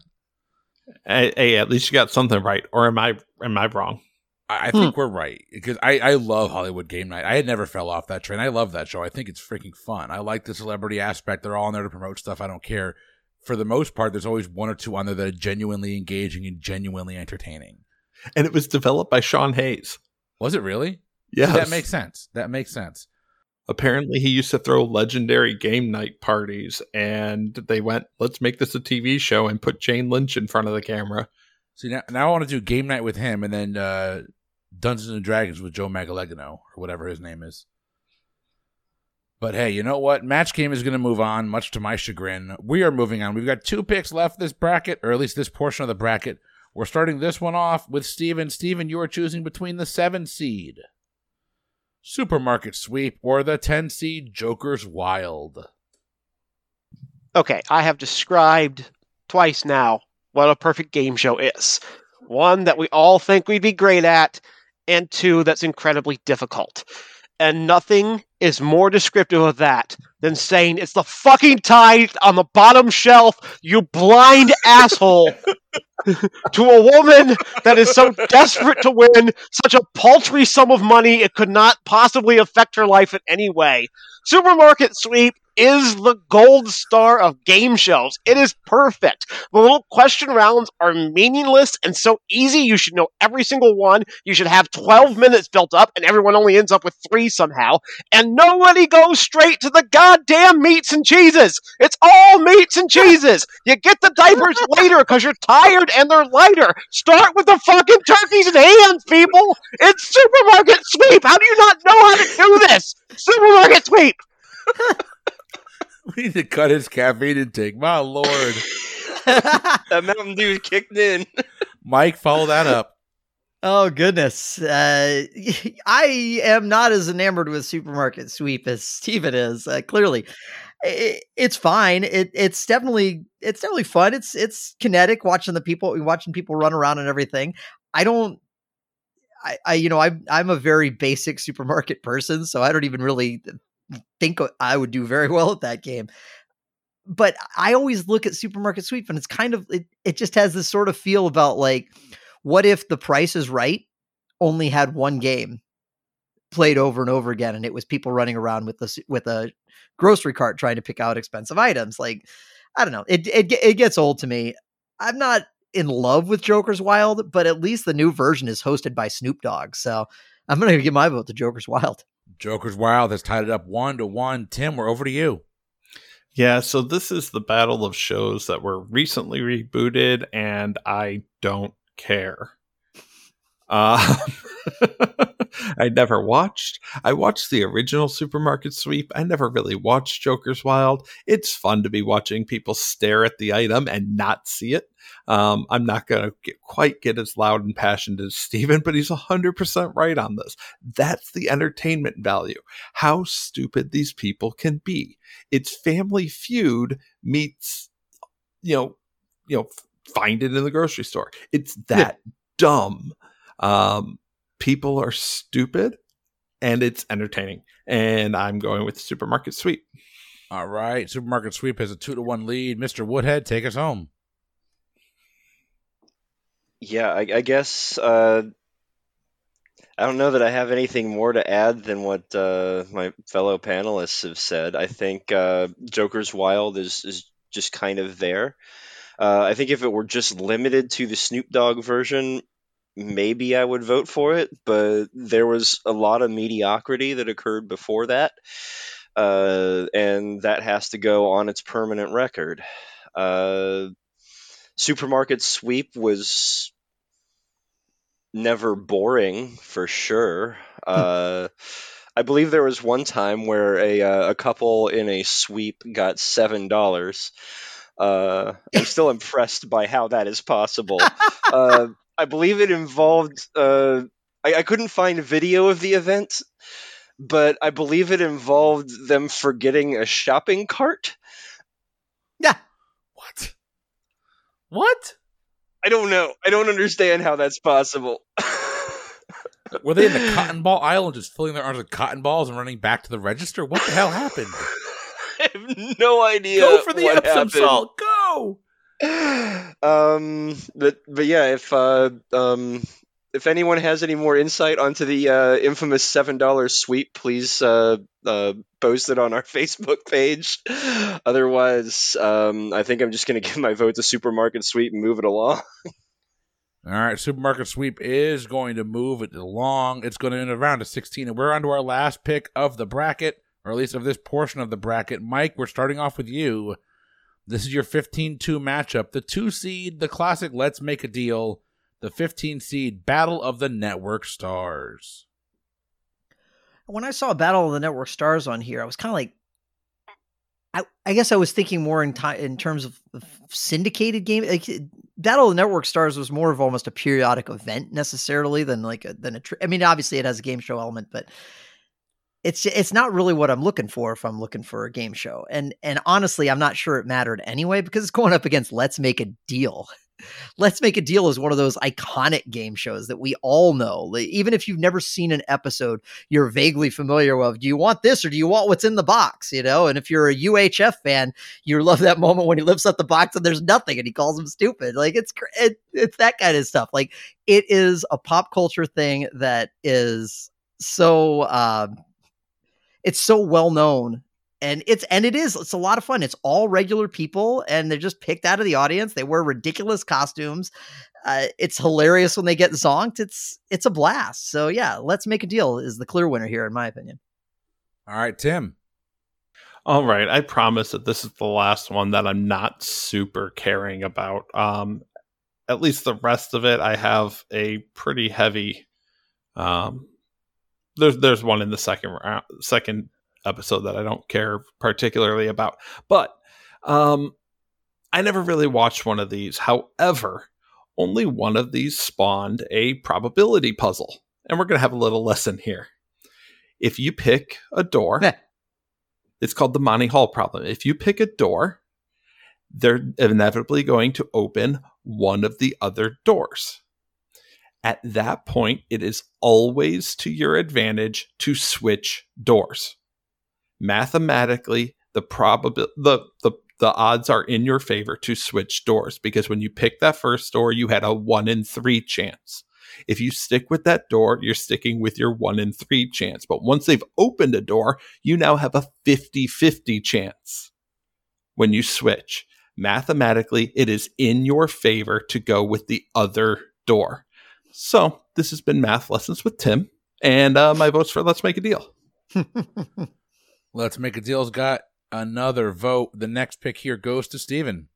hey, hey at least you got something right or am i am i wrong I, I think we're right because I, I love Hollywood Game Night. I had never fell off that train. I love that show. I think it's freaking fun. I like the celebrity aspect. They're all in there to promote stuff. I don't care. For the most part, there's always one or two on there that are genuinely engaging and genuinely entertaining. and it was developed by sean hayes Was it really? yeah That makes sense. That makes sense. apparently he used to throw legendary game night parties and they went let's make this a tv show and put jane lynch in front of the camera See now, now I want to do game night with him, and then uh, Dungeons and Dragons with Joe Magalegano or whatever his name is. But hey, you know what? Match game is going to move on, much to my chagrin. We are moving on. We've got two picks left this bracket, or at least this portion of the bracket. We're starting this one off with Stephen. Stephen, you are choosing between the seven seed Supermarket Sweep or the 10 seed Joker's Wild. Okay, I have described twice now what a perfect game show is. One that we all think we'd be great at, and two that's incredibly difficult. And nothing is more descriptive of that than saying it's the fucking tide on the bottom shelf, you blind asshole. to a woman that is so desperate to win such a paltry sum of money it could not possibly affect her life in any way. Supermarket Sweep is the gold star of game shows. It is perfect. The little question rounds are meaningless and so easy. You should know every single one. You should have 12 minutes built up, and everyone only ends up with three somehow. And nobody goes straight to the goddamn meats and cheeses. It's all meats and cheeses. You get the diapers later because you're tired and they're lighter. Start with the fucking turkeys and hams, people. It's supermarket sweep. How do you not know how to do this? Supermarket sweep. We need to cut his caffeine intake. My lord. That Mountain Dew kicked in. Mike, follow that up. Oh goodness, uh, I am not as enamored with supermarket sweep as Stephen is. Uh, clearly, it, it's fine. It, it's definitely it's definitely fun. It's it's kinetic watching the people watching people run around and everything. I don't. I, I you know I'm I'm a very basic supermarket person, so I don't even really think I would do very well at that game. But I always look at supermarket sweep, and it's kind of it. It just has this sort of feel about like what if the price is right only had one game played over and over again and it was people running around with this with a grocery cart trying to pick out expensive items like i don't know it it, it gets old to me i'm not in love with joker's wild but at least the new version is hosted by snoop dogg so i'm gonna give my vote to joker's wild Joker's Wild has tied it up one to one. Tim, we're over to you. Yeah, so this is the battle of shows that were recently rebooted, and I don't care. Uh, I never watched. I watched the original Supermarket Sweep. I never really watched Joker's Wild. It's fun to be watching people stare at the item and not see it. Um, I'm not going to quite get as loud and passionate as Stephen, but he's 100% right on this. That's the entertainment value. How stupid these people can be. It's Family Feud meets, you know, you know, find it in the grocery store. It's that dumb. Um, people are stupid and it's entertaining. And I'm going with Supermarket Sweep. All right. Supermarket Sweep has a two to one lead. Mr. Woodhead, take us home. Yeah, I, I guess uh, I don't know that I have anything more to add than what uh, my fellow panelists have said. I think uh, Joker's Wild is is just kind of there. Uh, I think if it were just limited to the Snoop Dogg version, maybe I would vote for it, but there was a lot of mediocrity that occurred before that, uh, and that has to go on its permanent record. Uh, supermarket sweep was never boring for sure. Uh, I believe there was one time where a uh, a couple in a sweep got seven dollars. Uh, I'm still impressed by how that is possible. Uh, I believe it involved. Uh, I, I couldn't find video of the event, but I believe it involved them forgetting a shopping cart. Yeah. What? What? I don't know. I don't understand how that's possible. Were they in the cotton ball aisle and just filling their arms with cotton balls and running back to the register? What the hell happened? I have no idea. Go for the Epsom happened. salt. Go. um but but yeah if uh um if anyone has any more insight onto the uh, infamous seven dollars sweep, please uh, uh, post it on our Facebook page. Otherwise, um, I think I'm just going to give my vote to supermarket sweep and move it along. All right, supermarket sweep is going to move it along. It's going to end around to 16, and we're on to our last pick of the bracket, or at least of this portion of the bracket. Mike, we're starting off with you. This is your 15 2 matchup. The two seed, the classic Let's Make a Deal, the 15 seed Battle of the Network Stars. When I saw Battle of the Network Stars on here, I was kind of like, I, I guess I was thinking more in time in terms of, of syndicated game. Like, Battle of the Network Stars was more of almost a periodic event necessarily than like a, than a. Tr- I mean, obviously it has a game show element, but it's it's not really what I'm looking for if I'm looking for a game show. And and honestly, I'm not sure it mattered anyway because it's going up against Let's Make a Deal. Let's Make a Deal is one of those iconic game shows that we all know. Even if you've never seen an episode, you're vaguely familiar with. Do you want this or do you want what's in the box? You know, and if you're a UHF fan, you love that moment when he lifts up the box and there's nothing and he calls him stupid. Like it's it, it's that kind of stuff. Like it is a pop culture thing that is so um, it's so well known and it's and it is it's a lot of fun it's all regular people and they're just picked out of the audience they wear ridiculous costumes uh, it's hilarious when they get zonked it's it's a blast so yeah let's make a deal is the clear winner here in my opinion All right, Tim. All right, I promise that this is the last one that I'm not super caring about. Um, at least the rest of it, I have a pretty heavy. Um, there's there's one in the second round, second episode that I don't care particularly about, but um, I never really watched one of these. However, only one of these spawned a probability puzzle, and we're gonna have a little lesson here. If you pick a door, Meh. it's called the Monty Hall problem. If you pick a door, they're inevitably going to open one of the other doors. At that point, it is always to your advantage to switch doors. Mathematically, the probability the, the the odds are in your favor to switch doors because when you pick that first door, you had a one in three chance. If you stick with that door, you're sticking with your one in three chance. But once they've opened a door, you now have a 50 50 chance when you switch. Mathematically, it is in your favor to go with the other door. So, this has been Math Lessons with Tim, and uh, my vote's for Let's Make a Deal. Let's Make a Deal's got another vote. The next pick here goes to Stephen.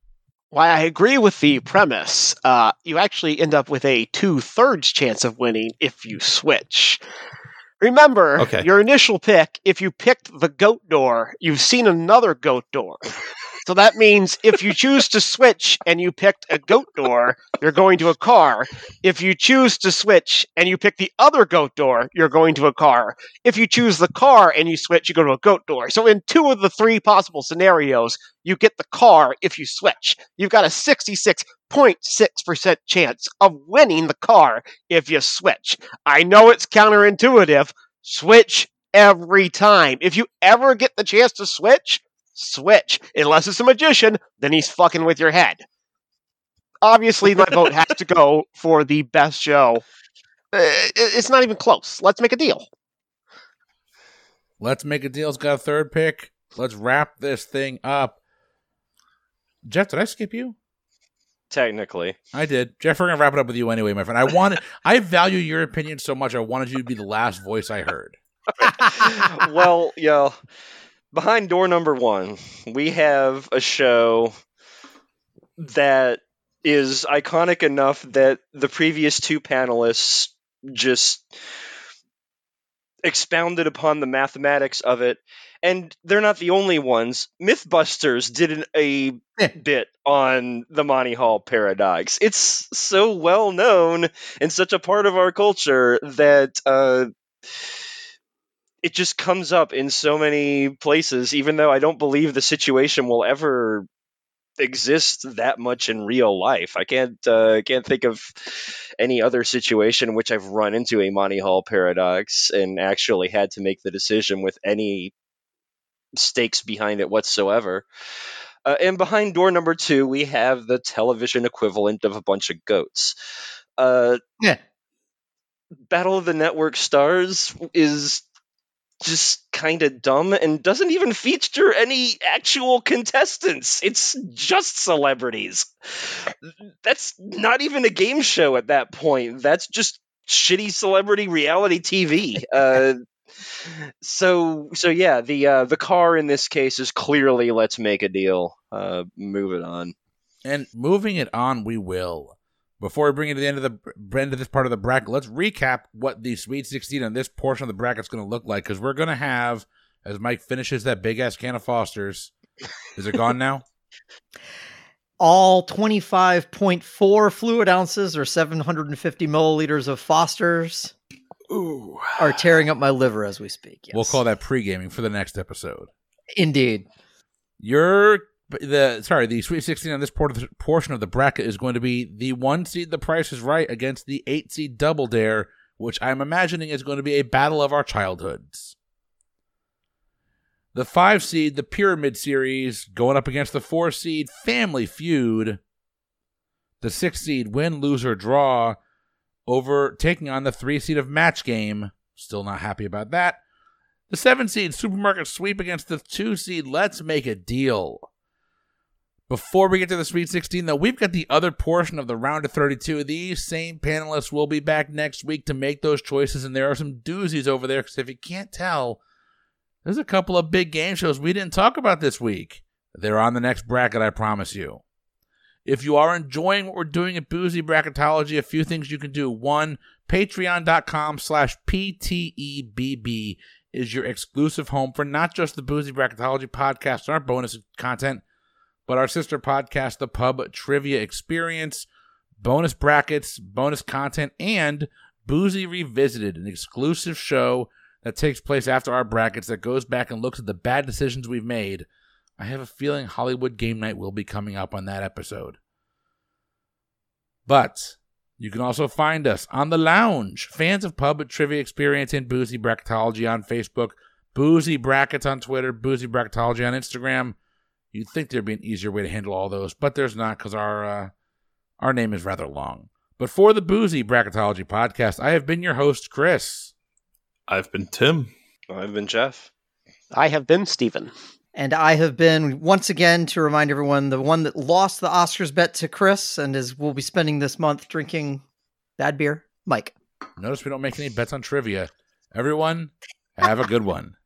Why I agree with the premise. Uh, you actually end up with a two thirds chance of winning if you switch. Remember, Okay. your initial pick, if you picked the goat door, you've seen another goat door. So that means if you choose to switch and you picked a goat door, you're going to a car. If you choose to switch and you pick the other goat door, you're going to a car. If you choose the car and you switch, you go to a goat door. So in two of the three possible scenarios, you get the car if you switch. You've got a 66.6% chance of winning the car if you switch. I know it's counterintuitive. Switch every time. If you ever get the chance to switch, switch. Unless it's a magician, then he's fucking with your head. Obviously, my vote has to go for the best show. Uh, It's not even close. Let's make a deal. Let's Make a deal. It's got a third pick. Let's wrap this thing up. Jeff, did I skip you? technically. I did. Jeff, we're gonna wrap it up with you anyway, my friend. I wanted, I value your opinion so much. I wanted you to be the last voice I heard. well, yo, behind door number one, we have a show that is iconic enough that the previous two panelists just expounded upon the mathematics of it. And they're not the only ones. Mythbusters did an, a bit on the monty hall paradox. It's so well known and such a part of our culture that uh, it just comes up in so many places even though i don't believe the situation will ever exist that much in real life. I can't uh, can't think of any other situation in which I've run into a Monty Hall paradox and actually had to make the decision with any stakes behind it whatsoever. Uh, and behind door number two, we have the television equivalent of a bunch of goats. Uh, Yeah. Battle of the Network Stars is just kind of dumb and doesn't even feature any actual contestants. It's just celebrities. That's not even a game show at that point. That's just shitty celebrity reality TV. Uh, so so yeah, the uh, the car in this case is clearly let's make a deal. Uh, move it on. And moving it on, we will. Before we bring it to the end of the end of this part of the bracket, let's recap what the Sweet 16 on this portion of the bracket is going to look like because we're going to have, as Mike finishes that big ass can of Foster's. Is it gone now? All 25.4 fluid ounces or 750 milliliters of Foster's Ooh. are tearing up my liver as we speak. Yes. We'll call that pre gaming for the next episode. Indeed. Your the sorry the Sweet 16 on this port- portion of the bracket is going to be the one seed. The Price is Right against the eight seed Double Dare, which I'm imagining is going to be a battle of our childhoods. The five seed, the Pyramid Series, going up against the four seed Family Feud. The six seed, win, lose, or draw, over taking on the three seed of Match Game. Still not happy about that. The seven seed Supermarket Sweep against the two seed Let's Make a Deal. Before we get to the Sweet 16, though, we've got the other portion of the round of 32. These same panelists will be back next week to make those choices, and there are some doozies over there because if you can't tell, there's a couple of big game shows we didn't talk about this week. They're on the next bracket, I promise you. If you are enjoying what we're doing at Boozy Bracketology, a few things you can do. One, patreon.com slash PTEBB is your exclusive home for not just the Boozy Bracketology podcast and our bonus content, but our sister podcast, The Pub Trivia Experience, bonus brackets, bonus content, and Boozy Revisited, an exclusive show that takes place after our brackets that goes back and looks at the bad decisions we've made. I have a feeling Hollywood Game Night will be coming up on that episode. But you can also find us on the lounge, fans of pub trivia experience and boozy bracketology on Facebook, boozy brackets on Twitter, boozy bracketology on Instagram. You'd think there'd be an easier way to handle all those, but there's not because our uh, our name is rather long. But for the boozy bracketology podcast, I have been your host, Chris. I've been Tim. I've been Jeff. I have been Stephen. And I have been once again to remind everyone the one that lost the Oscars bet to Chris and is will be spending this month drinking bad beer, Mike. Notice we don't make any bets on trivia. Everyone, have a good one.